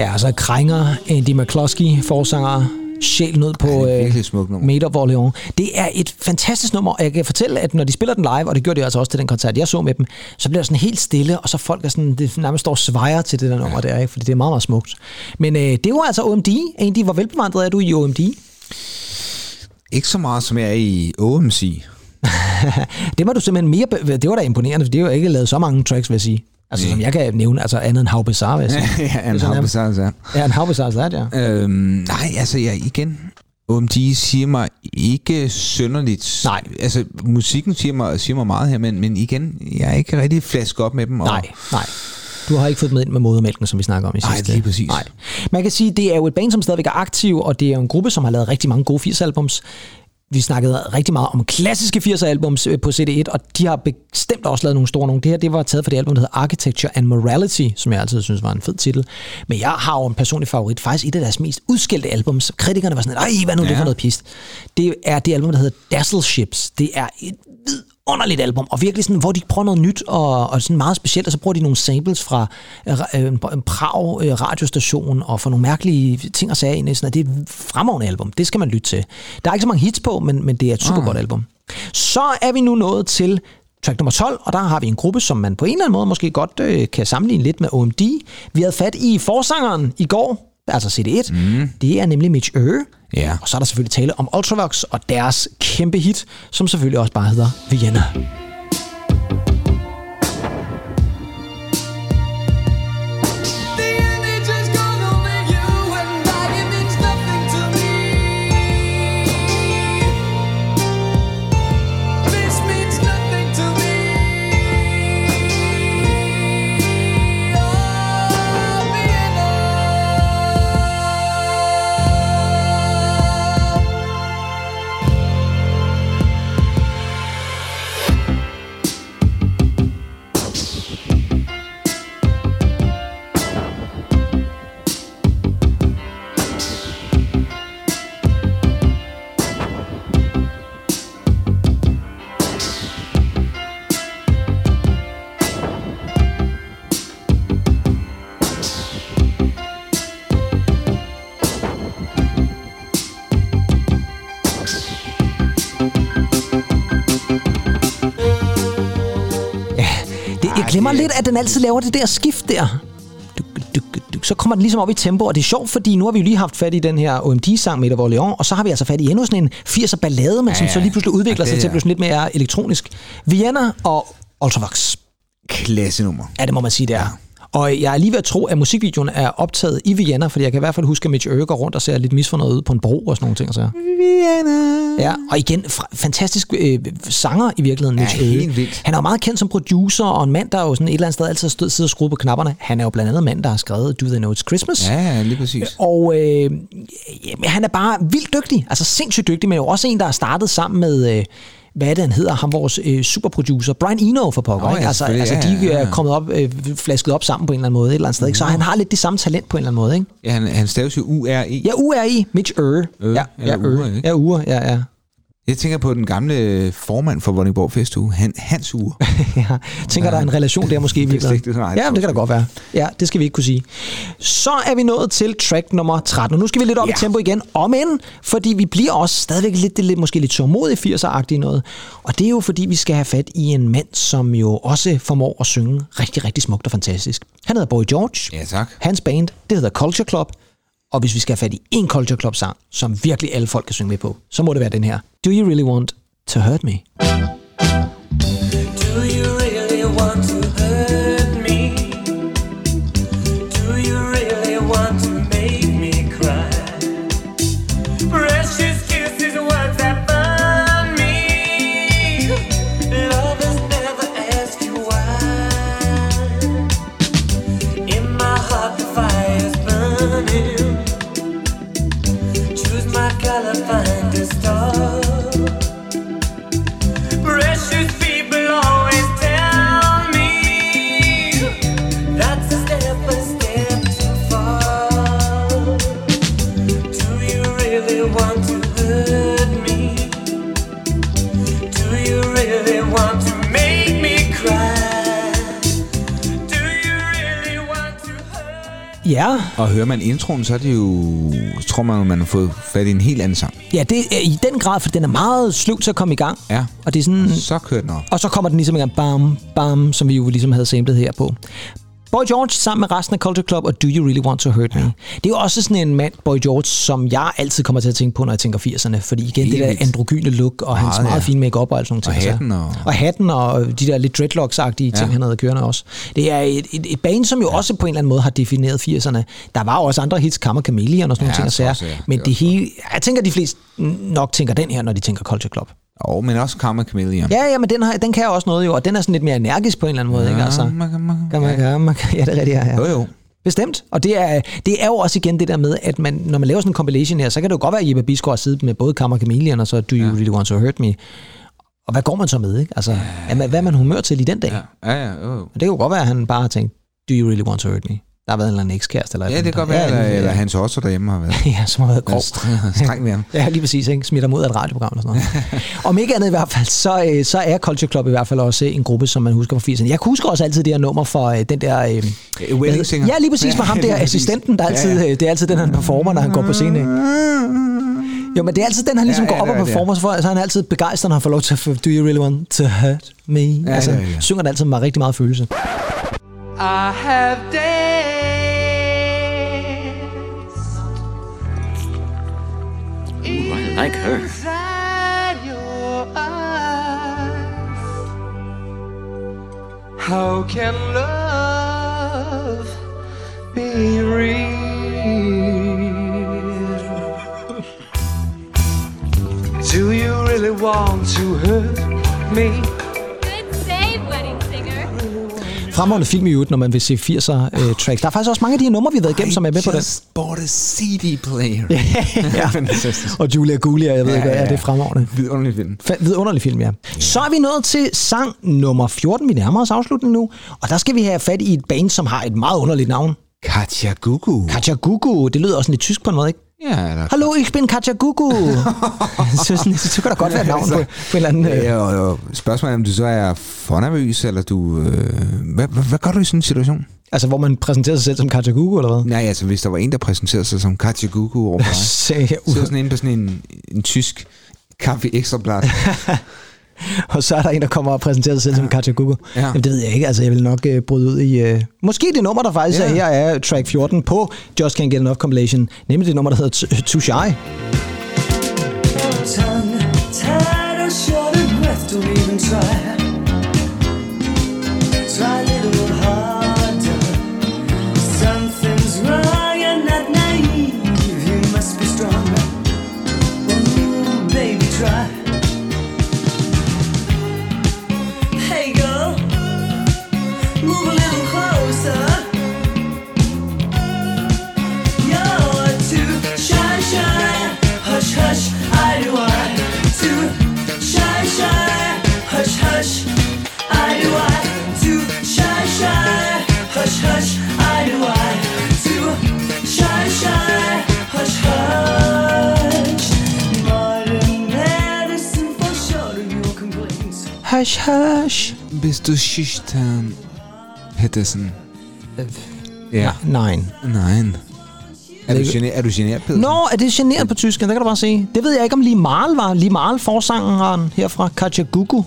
Ja, og så krænger Andy McCloskey, forsanger, sjælen ud på Ja, det er øh. Made of Orleans. Det er et fantastisk nummer, og jeg kan fortælle, at når de spiller den live, og det gjorde de altså også til den koncert, jeg så med dem, så bliver der sådan helt stille, og så folk er sådan, det nærmest står svejer til det der nummer der, ikke? fordi det er meget, meget smukt. Men øh, det var altså OMD. Andy, hvor velbevandret er du i OMD? Ikke så meget, som jeg er i OMC. Det var du simpelthen mere, be- det var da imponerende, for det jo ikke lavet så mange tracks, vil jeg sige. Altså, Nej. som jeg kan nævne, altså andet end How Bizarre, vil jeg sige. ja, Det en bizarre, så. Ja, en that, ja. Øhm, nej, altså jeg igen... OMD siger mig ikke synderligt. Nej. Altså, musikken siger mig, siger mig meget her, men, men igen, jeg er ikke rigtig flasket op med dem. Og, Nej, nej. Du har ikke fået dem ind med modermælken, som vi snakker om i Nej, sidste. lige præcis. Nej. Man kan sige, det er jo et band, som stadigvæk er aktiv, og det er jo en gruppe, som har lavet rigtig mange gode 80-albums. Vi snakkede rigtig meget om klassiske 80'er-albums øh, på CD1, og de har bestemt også lavet nogle store nogle. Det her, det var taget fra det album, der hedder Architecture and Morality, som jeg altid synes var en fed titel. Men jeg har jo en personlig favorit, faktisk et af deres mest udskældte albums. Kritikerne var sådan, ej, hvad nu er det Ja. for noget pist? Det er det album, der hedder Dazzle Ships. Det er et vidunderligt album, og virkelig sådan, hvor de prøver noget nyt og, og sådan meget specielt, og så bruger de nogle samples fra øh, en, en Prag øh, radiostation og for nogle mærkelige ting og sager ind i sådan, at det er et fremragende album. Det skal man lytte til. Der er ikke så mange hits på, men, men det er et super godt album. Så er vi nu nået til track nummer 12, og der har vi en gruppe, som man på en eller anden måde måske godt øh, kan sammenligne lidt med OMD. Vi havde fat i forsangeren i går, altså CD1. Mm. Det er nemlig Mitch Ure. Ja. Og så er der selvfølgelig tale om Ultravox og deres kæmpe hit, som selvfølgelig også bare hedder Vienna. Den altid laver det der skift der. Duk, duk, duk. Så kommer den ligesom op i tempo, og det er sjovt, fordi nu har vi jo lige haft fat i den her OMD-sang med of Orleans, og så har vi altså fat i endnu sådan en 80'er ballade, men ja, som Ja, så lige pludselig udvikler ja, sig det til at blive sådan lidt mere elektronisk. Vienna og Ultravox. Klassenummer. Ja, det må man sige, det er. Og jeg er lige ved at tro, at musikvideoen er optaget i Vienna, fordi jeg kan i hvert fald huske, at Mitch Ure går rundt og ser lidt misfornøjet ud på en bro og sådan nogle ting. Så. Ja, og igen, fantastisk øh, sanger i virkeligheden, Mitch Ure. helt vildt. Han er jo meget kendt som producer, og en mand, der jo sådan et eller andet sted altid har stået, siddet og skruet på knapperne. Han er jo blandt andet mand, der har skrevet Do They Know It's Christmas. Ja, ja, lige præcis. Og øh, jamen, han er bare vildt dygtig, altså sindssygt dygtig, men jo også en, der har startet sammen med... Øh, hvad det, han hedder? Ham vores øh, superproducer, Brian Eno for pokker. Nå, ikke? ja, altså, altså, de Ja, ja, ja. er kommet op, øh, flasket op sammen på en eller anden måde et eller andet sted. Ikke? Så han har lidt det samme talent på en eller anden måde. Ikke? Ja, han, han staves jo U-R-E. Ja, URI, Mitch Ure. Øh, ja, eller ja, Ure? Ja, Ure, ja, ja. Jeg tænker på den gamle formand for Vordingborg Festuge, han, Hans Ure. ja. Tænker, der er en relation der måske i virkeligheden. ja, men det kan da godt være. Ja, det skal vi ikke kunne sige. Så er vi nået til track nummer 13, og nu skal vi lidt op Ja. i tempo igen, om end, fordi vi bliver også stadigvæk lidt, det lidt måske lidt tålmodigt 80'er-agtigt noget. Og det er jo fordi, vi skal have fat i en mand, som jo også formår at synge rigtig, rigtig smukt og fantastisk. Han hedder Boy George. Ja, tak. Hans band, det hedder Culture Club. Og hvis vi skal have fat i en Culture Club sang, som virkelig alle folk kan synge med på, så må det være den her. Do you really want to hurt me? Ja, Og hører man introen, så er det jo, så tror man, at man har fået fat i en helt anden sang. Ja, det er i den grad, for den er meget sløv til at komme i gang. Ja. Og det er sådan, Så kører den op. og så kommer den ligesom i gang, bam, bam, som vi jo ligesom havde samlet her på. Boy George sammen med resten af Culture Club og Do You Really Want to Hurt Me. Det er jo også sådan en mand, Boy George, som jeg altid kommer til at tænke på, når jeg tænker 80'erne. Fordi igen, Helt det der androgyne look, og hans Meget, meget ja. fine makeup og alt sådan nogle Og ting. hatten og- og hatten og de der lidt dreadlocks-agtige ting, Ja. han havde kørende også. Det er et, et, et band, som jo også på en eller anden måde har defineret 80'erne. Der var jo også andre hits, Kammer Chameleon og sådan Ja, nogle ting. og sager. ja. Men Det det hele, jeg tænker, de fleste nok tænker den her, når de tænker Culture Club. Og men også Karma Chameleon. Ja, ja, men den, har, den kan også noget jo, og den er sådan lidt mere energisk på en eller anden måde, ikke? Altså, man, man, kan man, kan man, ja, det er rigtigt, ja, ja. Jo, jo. Bestemt. Og det er, det er jo også igen det der med, at man, når man laver sådan en compilation her, så kan det jo godt være, at Jeppe Bisgaard har siddet med både Kammer Chameleon og så Do You ja. Really Want To Hurt Me. Og hvad går man så med, ikke? Altså, ja. hvad er man humør til i den dag? Ja. Ja, ja, jo, jo. Det kan jo godt være, at han bare har tænkt, Do You Really Want To Hurt Me? Der har været en eller anden ekskæreste. Eller Ja, det eller kan godt være, eller, eller hans også derhjemme har været. Ja, som har været grov. Streng ved ham. Ja, lige præcis. Ikke? Smitter mod af et radioprogram eller sådan noget. Om ikke andet i hvert fald, så, øh, så er Culture Club i hvert fald også en gruppe, som man husker fra 80'erne. Jeg husker også altid det her nummer for øh, den der... Øh, Øh, Wedding Singer. Ja, lige præcis for ham der, assistenten, der altid, Ja, ja. øh, det er altid den, han performer, når han går på scenen. Jo, men det er altid den, han ligesom Ja, går ja, op det og er performer, så, for, så er han altid begejstret, når han får lov til at få, Do you really want to hurt me? Ja, altså, ja, ja. synger det altid med rigtig meget følelse. I have danced like her. How can love be real? Do you really want to hurt me? Fremragende film i øvrigt, når man vil se 80'er uh, tracks. Der er faktisk også mange af de her numre, vi har været igennem, som er med på den. just bought a CD-player. ja. Fantastisk. Og Julia Gulia, jeg ved Ja, ikke, hvad ja, er ja. det er fremragende. Vidunderlig film. Fa- vidunderlig film, ja. Så er vi nået til sang nummer 14. Vi nærmer os afslutningen nu. Og der skal vi have fat i et band, som har et meget underligt navn. Katja Gugu. Katja Gugu. Det lyder også lidt tysk på en måde, ikke? Ja. Hallo, ich bin Katja Gugu. så sådan, så kan der godt være navn på, på en eller anden... Øh, Ja, og, og spørgsmålet er, om du så er for nervøs, eller du... Øh, hvad, hvad, hvad gør du i sådan en situation? altså, hvor man præsenterer sig selv som Katja Gugu, eller hvad? Nej, altså hvis der var en, der præsenterede sig som Katja Gugu over ja, Så sådan inde på sådan en, en tysk kaffe ekstra blad. og så er der en, der kommer og præsenterer sig selv som Katja Gugu. Ja. Jamen, det ved jeg ikke. Altså, jeg vil nok øh, bryde ud i... Øh... Måske det nummer, der faktisk Ja. er her, er track 14 på Just Can't Get Enough compilation. Nemlig det nummer, der hedder Too Shy. tongue short breath, don't even try. Try Du Shishtan Pedersen. Ja. Nej. Nej. Er du, generet, er du generet, Pedersen? Nå, er det generet på tysk? Det kan du bare se. Det ved jeg ikke, om Limal var. Limal, forsangeren her fra Katja Gugu.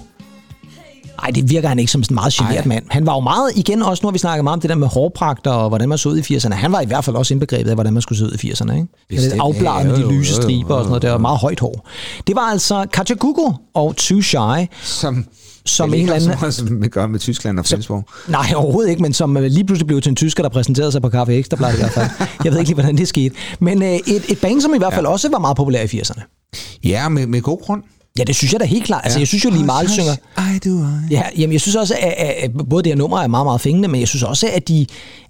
Nej, det virker han ikke som sådan en meget generet mand. Han var jo meget, igen også nu har vi snakket meget om det der med hårpragter og hvordan man så ud i 80'erne. Han var i hvert fald også indbegrebet af, hvordan man skulle se ud i 80'erne. Ikke? Bestemt. afbladet med de lyse striber og sådan noget. Det var meget højt hår. Det var altså Katja Gugu og Too Shy, Som, som det en eller anden... som vi gør med Tyskland og Flensborg. Nej, overhovedet ikke, men som øh, lige pludselig blev til en tysker, der præsenterede sig på Café Ekstrabladet i hvert fald. Jeg ved ikke lige, hvordan det skete. Men øh, et, et band, som i hvert fald også var meget populær i 80'erne. Ja, med, med god grund. Ja, det synes jeg da helt klart. Altså, jeg synes jo lige meget synger... I do I. Ja, jamen jeg synes også, at, at, at både det her nummer er meget, meget fængende, men jeg synes også, at de,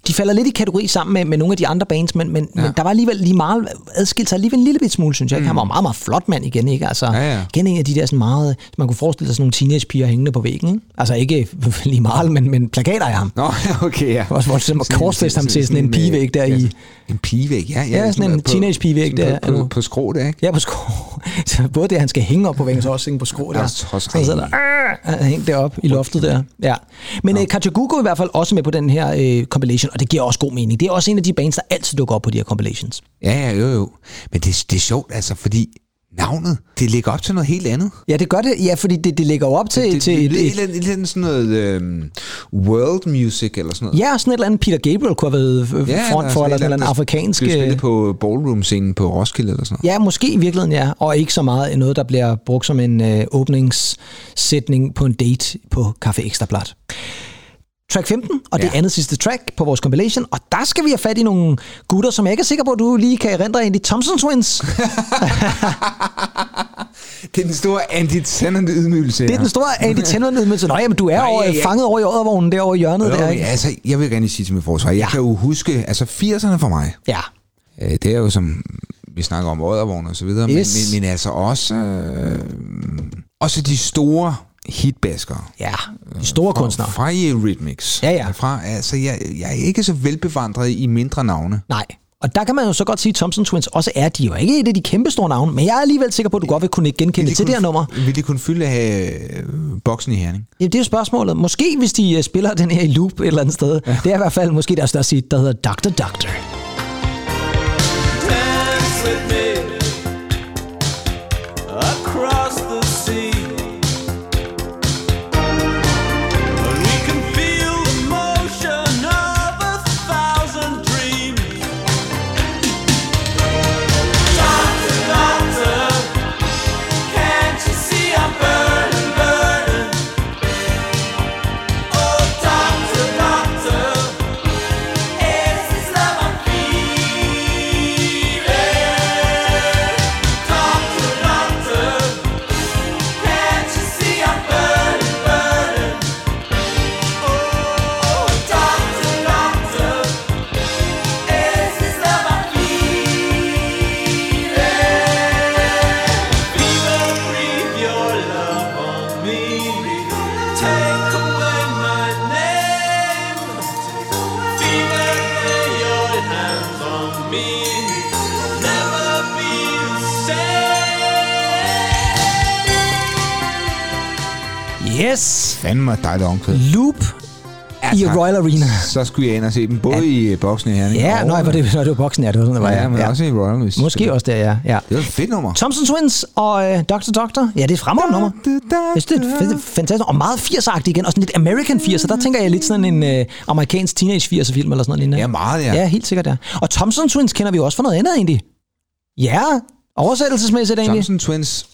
de falder lidt i kategori sammen med, med nogle af de andre bands, men, men, ja. men der var alligevel lige meget adskilt sig alligevel en lille bit smule, synes jeg. Mm. Han var meget, meget flot mand igen, ikke? Altså, Ja, ja. igen en af de der sådan meget, man kunne forestille sig sådan nogle teenagepiger hængende på væggen, ikke? Altså ikke lige meget, men, men plakater af ham. Nå, ja, okay, ja. Også hvor det var korsfæst ham til sådan en pigevæg der i... En pigevæg, ja. ja Ja, sådan en teenage-pigevæg der. På, på, på skrå, der, ikke? Ja, på skrå. Så både det, han skal hænge op på væggen, så også på skrå der. Ja, Så sidder der, øh, hængt deroppe i loftet der. Ja. Men øh, Katja Gugu er i hvert fald også med på den her øh, compilation, og det giver også god mening. Det er også en af de bands, der altid dukker op på de her compilations. Ja, ja, jo, jo. Men det, det er sjovt, altså, fordi navnet, det ligger op til noget helt andet. Ja, det gør det. Ja, fordi det, det ligger op til, Det, til det, et, det, et, et, et, et, eller andet sådan noget øhm, world music eller sådan noget. Ja, sådan et eller andet Peter Gabriel kunne have været øh, Ja, front for, eller sådan der afrikansk... Øh, spillet på ballroom-scenen på Roskilde eller sådan noget. Ja, måske i virkeligheden, ja. Og ikke så meget noget, der bliver brugt som en øh, åbningssætning på en date på Café Ekstrabladet. Track 15, og det Ja. andet sidste track på vores compilation, og der skal vi have fat i nogle gutter, som jeg ikke er sikker på, at du lige kan erindre ind i Thompson Twins. Det er den store anti-tændende ydmygelse. Det er den store Andy Tennant med Nå, jamen, du er Nej, over, ja, ja. fanget over i ådervognen derovre i hjørnet der, Jo, ikke? altså, jeg vil gerne sige til mit forsvar, jeg kan jo huske, altså 80'erne for mig, Ja. øh, det er jo som, vi snakker om Oddervogn og så videre, Yes. men, men, men altså også, øh, også de store hitbaskere. Ja, de store fra, kunstnere. Fra Eurythmics. Ja, ja. Fra, altså, jeg, jeg er ikke så velbevandret i mindre navne. Nej. Og der kan man jo så godt sige, at Thompson Twins også er, de er jo ikke et af de kæmpe store navne, men jeg er alligevel sikker på, at du godt vil kunne genkende de til det her nummer. Vil de kunne fylde af øh, boksen i Herning? Ja, det er jo spørgsmålet. Måske hvis de uh, spiller den her i loop et eller andet sted. Ja. Det er i hvert fald måske deres største hit, der hedder Dr. Doctor. Dance with me Fandme et dejligt omkvæd. Loop i Royal Arena. Så skulle jeg ind og se dem, både i øh, boksen i Herning. Ja, nej, var det, var det var boksen, ja, det var sådan, det var. Ja, men også i Royal. Hvis Måske også der, ja. ja. Det var et fedt nummer. Thompson Twins og øh, Dr. Doctor. Ja, det er et fremragende nummer. Jeg synes, det er fedt- fantastisk. Og meget 80'er igen. Og sådan lidt American 80'er. Der tænker jeg lidt sådan en øh, amerikansk teenage 80'er film eller sådan noget lignende. Ja, meget, ja. Ja, helt sikkert, ja. Og Thompson Twins kender vi jo også for noget andet egentlig. Ja, oversættelsesmæssigt egentlig. Thompson Twins.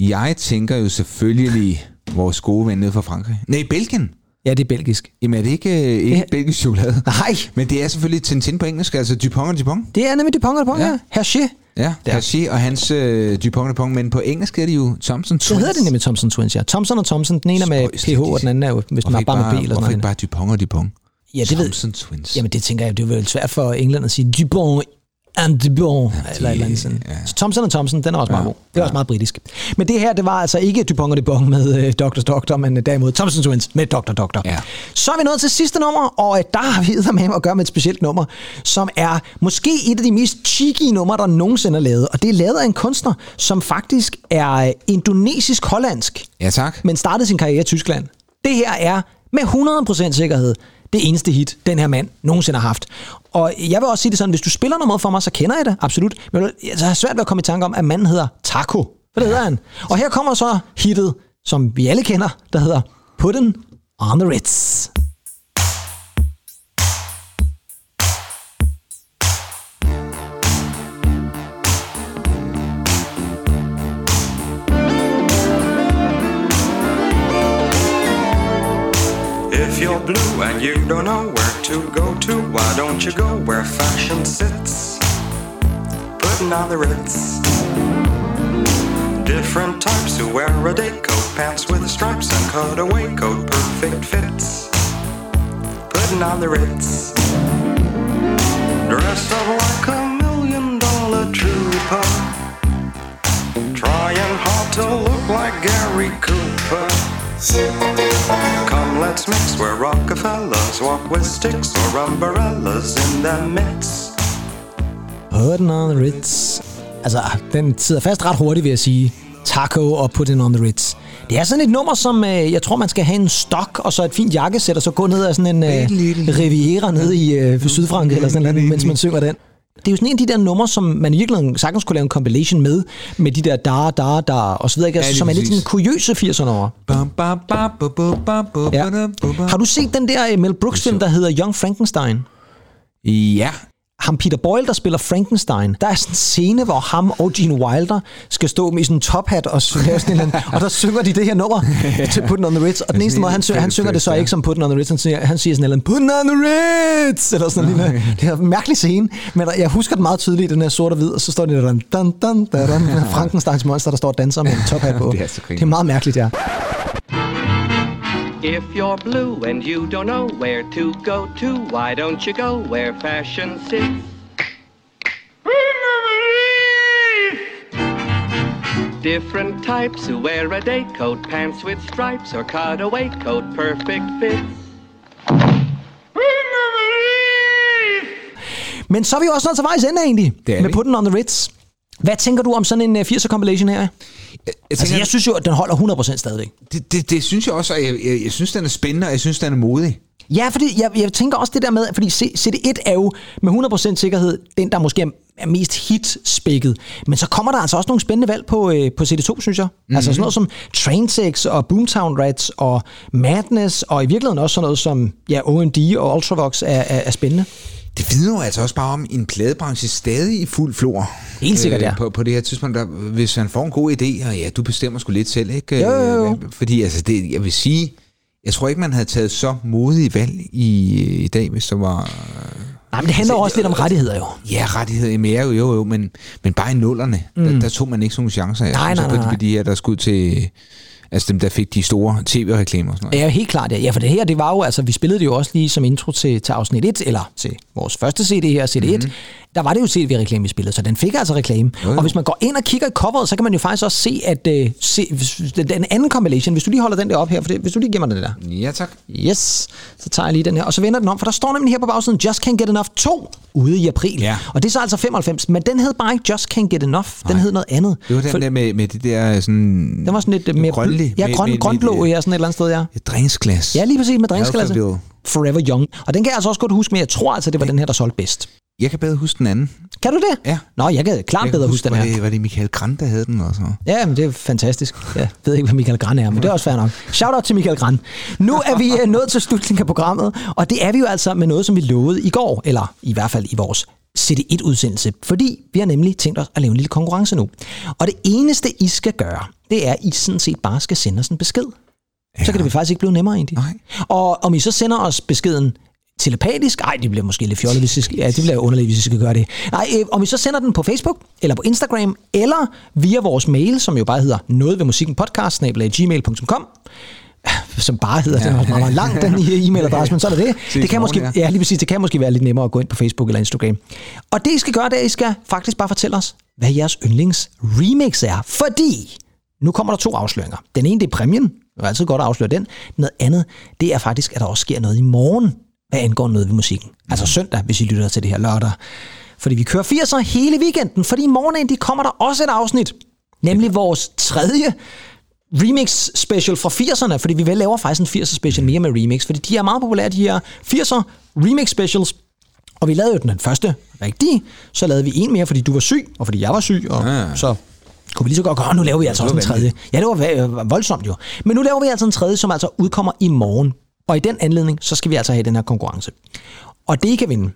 Jeg tænker jo selvfølgelig vores gode ven nede fra Frankrig. Nej, Belgien. Ja, det er belgisk. Jamen er det ikke, øh, ikke Ja. belgisk chokolade? Nej, Men det er selvfølgelig Tintin på engelsk, altså Dupont og Dupont. det er nemlig Dupont og Dupont, ja. Ja. Hergé. Ja, Hergé og hans øh, Dupont og Dupont, men på engelsk er de jo Thompson Så Twins. hedder det nemlig Thompson Twins, ja. Thompson og Thompson. Den ene er med Spøjst, PH, og den anden er jo, hvis den har ikke bare med B eller sådan hvorfor ikke bare Dupont og Dupont? Ja, det ved Thompson Twins. Jamen det tænker jeg, det er vel svært for England at sige Dupont and Dupont, ja, eller et eller andet sådan. ja. Så Thompson og Thompson, den er også meget Ja, god. Det er også meget britisk. Men det her, det var altså ikke Dupont og Dupont med øh, Dr. Doctor, men øh, derimod Thompson Twins med Dr. Doctor. Ja. Så er vi nået til sidste nummer, og øh, der har vi med at gøre med et specielt nummer, som er måske et af de mest cheeky numre, der nogensinde er lavet. Og det er lavet af en kunstner, som faktisk er øh, indonesisk-hollandsk Ja, tak. men startede sin karriere i Tyskland. Det her er med 100% sikkerhed det eneste hit, den her mand nogensinde har haft. Og jeg vil også sige det sådan, hvis du spiller noget for mig, så kender jeg det, absolut. Men jeg har svært ved at komme i tanke om, at manden hedder Taco. Hvad det hedder han. Og her kommer så hittet, som vi alle kender, der hedder Putten on the Ritz. If you're blue and you don't know where to go to, why don't you go where fashion sits? Putting on the Ritz. Different types who wear a day coat, pants with stripes and cutaway coat, perfect fits. Putting on the Ritz. Dressed up like a million dollar trooper. Trying hard to look like Gary Cooper. Let's mix where Rockefellers walk with sticks or umbrellas in their midst. Putten on the Ritz. Altså, den sidder fast ret hurtigt, vil jeg sige. Taco og Putten on the Ritz. Det er sådan et nummer, som øh, jeg tror, man skal have en stok, og så et fint jakkesæt, og så gå ned ad sådan en øh, Riviera nede i øh, Sydfrankrig, eller sådan noget, mens man synger den. Det er jo sådan en af de der numre, som man i virkeligheden sagtens kunne lave en compilation med, med de der da, da, da, og så videre, ikke? Ja, som er lidt sådan kuriøse 80'erne over. Ja. Har du set den der øh, Mel Brooks film, der hedder Young Frankenstein? Ja, ham Peter Boyle, der spiller Frankenstein, der er sådan en scene, hvor ham og Gene Wilder skal stå med sådan en tophat og synge sådan en og der synger de det her nummer til Put on the Ritz, og den eneste måde, han synger, han synger det så ikke som Put on the Ritz, han siger, han siger sådan en eller anden, Put on the Ritz, eller sådan noget lignende. Det er en mærkelig scene, men jeg husker den meget tydeligt, den her sort og hvid, og så står det der, dun, dun, dun, dun, med Frankensteins monster, der står og danser med en tophat på. Det er så det er meget mærkeligt, ja. If you're blue and you don't know where to go to, why don't you go where fashion sits? Different types who wear a day coat, pants with stripes, or cutaway coat, perfect fits. Men så er vi jo også nået til vejs ende egentlig, Det er med vi. Put on the Ritz. Hvad tænker du om sådan en uh, 80'er compilation her? jeg, Altså, tænker, jeg synes jo, at den holder 100% stadigvæk. det, det, det synes jeg også, og jeg, jeg, jeg synes, den er spændende, og jeg synes, den er modig. Ja, fordi jeg, jeg tænker også det der med, fordi C- CD1 er jo med 100% sikkerhed den, der måske er, mest hit-spækket. Men så kommer der altså også nogle spændende valg på, øh, på CD2, synes jeg. Mm-hmm. Altså sådan noget som Train Sex og Boomtown Rats og Madness, og i virkeligheden også sådan noget som ja, OMD og Ultravox er, er, er spændende. Det vidner jo altså også bare om en pladebranche stadig i fuld flor. Helt sikkert, ja. På, på det her tidspunkt, der, hvis man får en god idé, og ja, du bestemmer sgu lidt selv, ikke? Jo, jo, jo. Øh, Fordi altså, det, jeg vil sige, jeg tror ikke, man havde taget så modige valg i, i dag, hvis der var... Nej, men det handler jo også lidt om rettigheder jo. Ja, rettigheder, men jo, jo, jo, men, men bare i nullerne, mm. der, der tog man ikke sådan nogle chancer. Jeg Nej, synes, nej, nej, på de her, der skulle til... Altså dem, der fik de store tv-reklamer og sådan noget. Ja, helt klart. Ja. ja, for det her, det var jo, altså, vi spillede det jo også lige som intro til, til afsnit 1, eller til vores første CD her, CD1, mm-hmm. der var det jo tv-reklame i spillet, så den fik altså reklame. Jo, jo. Og hvis man går ind og kigger i coveret, så kan man jo faktisk også se, at øh, se, den anden compilation, hvis du lige holder den der op her, for det, hvis du lige giver mig den der. Ja, tak. Yes, så tager jeg lige den her, og så vender den om, for der står nemlig her på bagsiden, Just Can't Get Enough 2, ude i april. Ja. Og det er så altså 95, men den hed bare ikke Just Can't Get Enough, den Nej. hed noget andet. Det var den For- der med, med det der sådan... den var sådan lidt øh, mere grønlig. Ja, med- grøn, med- grønblå, med- ja, sådan et eller andet sted, ja. Et dringsglas. Ja, lige præcis med. Alphaville. Forever Young. Og den kan jeg altså også godt huske, men jeg tror altså, det var den her, der solgte bedst. Jeg kan bedre huske den anden. Kan du det? Ja. Nå, jeg kan klart jeg bedre kan huske den var her. Det, var det Michael Grant, der havde den også? Ja, men det er fantastisk. Jeg ved ikke, hvad Michael Gran er, men det er også fair nok. Shout out til Michael Gran. Nu er vi øh, nået til slutningen af programmet, og det er vi jo altså med noget, som vi lovede i går, eller i hvert fald i vores CD1-udsendelse, fordi vi har nemlig tænkt os at lave en lille konkurrence nu. Og det eneste, I skal gøre, det er, at I sådan set bare skal sende os en besked. Ja. Så kan det faktisk ikke blive nemmere egentlig. Nej. Og om I så sender os beskeden telepatisk, ej, det bliver måske lidt fjollet, hvis I skal, ja, det bliver underligt, hvis I skal gøre det. Nej, øh, om I så sender den på Facebook, eller på Instagram, eller via vores mail, som jo bare hedder noget ved musikken podcast, gmail.com, som bare hedder, ja, den også meget, meget lang, den e-mailadresse, men så er det det. Det kan, måske, ja, lige præcis, det kan måske være lidt nemmere at gå ind på Facebook eller Instagram. Og det, I skal gøre, det er, at I skal faktisk bare fortælle os, hvad jeres yndlings remix er. Fordi nu kommer der to afsløringer. Den ene, det er præmien. Det er altid godt at afsløre den. Noget andet, det er faktisk, at der også sker noget i morgen, hvad angår noget ved musikken. Altså søndag, hvis I lytter til det her lørdag. Fordi vi kører 80'er hele weekenden, fordi i morgen egentlig kommer der også et afsnit. Nemlig vores tredje remix special fra 80'erne, fordi vi vel laver faktisk en 80'er special mere med remix, fordi de er meget populære, de her 80'er remix specials. Og vi lavede jo den første rigtige, så lavede vi en mere, fordi du var syg, og fordi jeg var syg, og ja. så kunne vi lige så godt gøre, nu laver vi altså også en tredje. Ja, det var va- voldsomt jo. Men nu laver vi altså en tredje, som altså udkommer i morgen. Og i den anledning, så skal vi altså have den her konkurrence. Og det I kan vinde.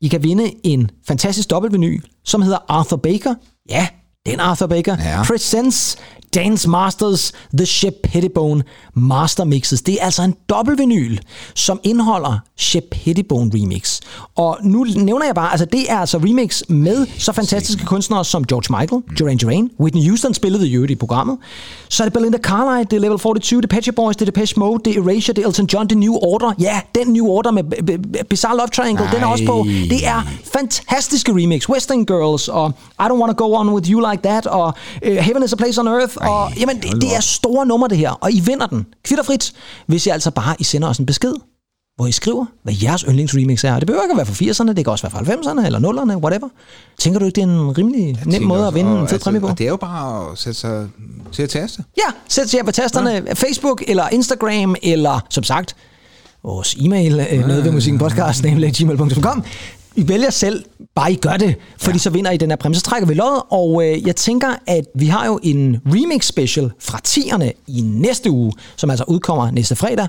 I kan vinde en fantastisk dobbeltvinyl, som hedder Arthur Baker. Ja, den Arthur Baker. Ja. Presents Dance Masters The Shep Pettibone Master Mixes. Det er altså en dobbeltvinyl, som indeholder Shep Pettibone remix. Og nu nævner jeg bare, altså det er altså remix med så fantastiske kunstnere som George Michael, Duran Duran, Whitney Houston spillede jo i programmet. Så er det Belinda Carlisle, det er Level 42, det er Pet Shop Boys, det er Depeche Mode, det er Erasure, det er Elton John, det er New Order. Ja, den New Order med Bizarre Love Triangle, den er også på. Det er fantastiske remix. Western Girls og I Don't Wanna Go On With You Like That og uh, Heaven Is A Place On Earth. og jamen, det, det er store numre det her, og I vinder den kvitterfrit, hvis I altså bare I sender os en besked, hvor I skriver, hvad jeres yndlingsremix er. Og Det behøver ikke at være fra 80'erne, det kan også være fra 90'erne eller 0'erne, whatever. Tænker du ikke, det er en rimelig nem tænker måde at vinde en fed altså, præmie på? Det er jo bare at sætte sig til at taste. Ja, sæt jer på tasterne ja. Facebook eller Instagram, eller som sagt, vores e-mail, ja. noget ved musikken podcast, gmail.com. I vælger selv, bare I gør det, fordi ja. så vinder I den her præmie. Så trækker vi lod, og øh, jeg tænker, at vi har jo en remix special fra 10'erne i næste uge, som altså udkommer næste fredag.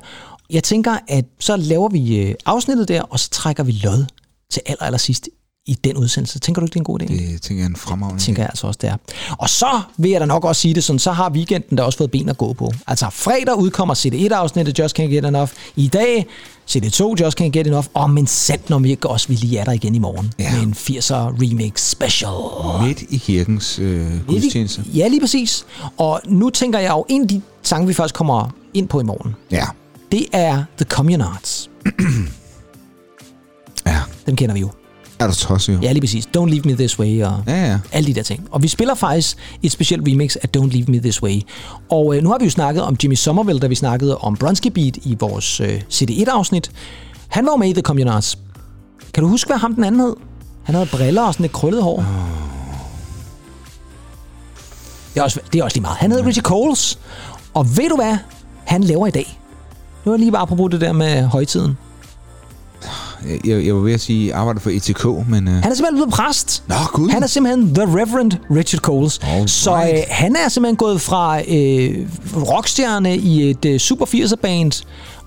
Jeg tænker, at så laver vi øh, afsnittet der, og så trækker vi lod til aller, aller sidst i den udsendelse. Tænker du ikke, det er en god idé? Det tænker jeg er en fremragende. tænker jeg altså også, det er. Og så vil jeg da nok også sige det sådan, så har weekenden da også fået ben at gå på. Altså fredag udkommer CD1-afsnittet Just Can't Get Enough. I dag CD2 Just Can't Get Enough. Og men sandt, når vi ikke også vi lige er der igen i morgen. Ja. Med en 80'er remix special. Midt i kirkens øh, gudstjeneste. Ja, lige præcis. Og nu tænker jeg jo, en af de sange, vi først kommer ind på i morgen, Ja. det er The Communards. Ja. Dem kender vi jo. Er du tosset jo? Ja, lige præcis. Don't Leave Me This Way og Ja, ja. alle de der ting. Og vi spiller faktisk et specielt remix af Don't Leave Me This Way. Og øh, nu har vi jo snakket om Jimmy Somerville, da vi snakkede om Bronski Beat i vores øh, CD1-afsnit. Han var med i The Communards. Kan du huske, hvad ham den anden hed? Han havde briller og sådan et krøllet hår. Det er også, det er også lige meget. Han hed Richie Coles. Og ved du hvad han laver i dag? Nu er lige bare apropos det der med højtiden. Jeg, jeg var ved at sige, arbejder for ETK, men... Øh, Han er simpelthen blevet præst. Nå, gud. Han er simpelthen The Reverend Richard Coles. Alright. Så øh, han er simpelthen gået fra øh, rockstjerne i et øh, super 80'er band,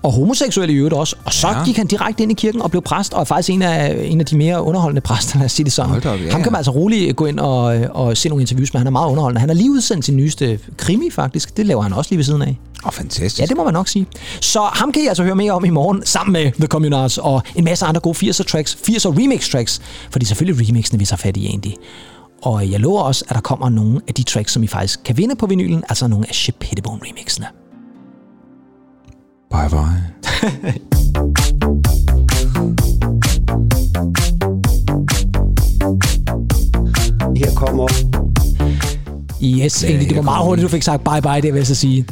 og homoseksuel i øvrigt også, og så Ja. gik han direkte ind i kirken og blev præst, og er faktisk en af, en af de mere underholdende præster, lad os sige det sådan. Hold op, ja, ham kan ja. man altså roligt gå ind og, og se nogle interviews med. Han er meget underholdende. Han har lige udsendt sin nyeste krimi, faktisk. Det laver han også lige ved siden af. Åh, fantastisk. Ja, det må man nok sige. Så ham kan I altså høre mere om i morgen, sammen med The Communards og en masse andre gode 80'er tracks, 80'er remix tracks, fordi selvfølgelig remixene vi tager fat i egentlig. Og jeg lover også, at der kommer nogle af de tracks, som I faktisk kan vinde på vinylen, altså nogle af Shep Pettibone remixene. Bye bye. her kommer. Yes, ja, egentlig, det var meget hurtigt, du fik sagt bye-bye, det vil jeg så sige.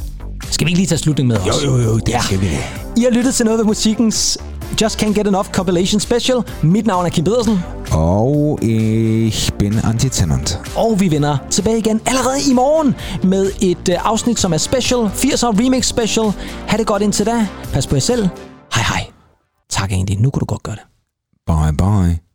Skal vi ikke lige tage slutningen med os? Jo, jo, jo, det skal vi da. I har lyttet til noget af musikkens Just Can't Get Enough Compilation Special. Mit navn er Kim Pedersen, Og ich bin Antitenant. og vi vender tilbage igen allerede i morgen med et uh, afsnit, som er special, 80'er remix special. Ha' det godt indtil da. Pas på jer selv. Hej hej. Tak egentlig. Nu kan du godt gøre det. Bye bye.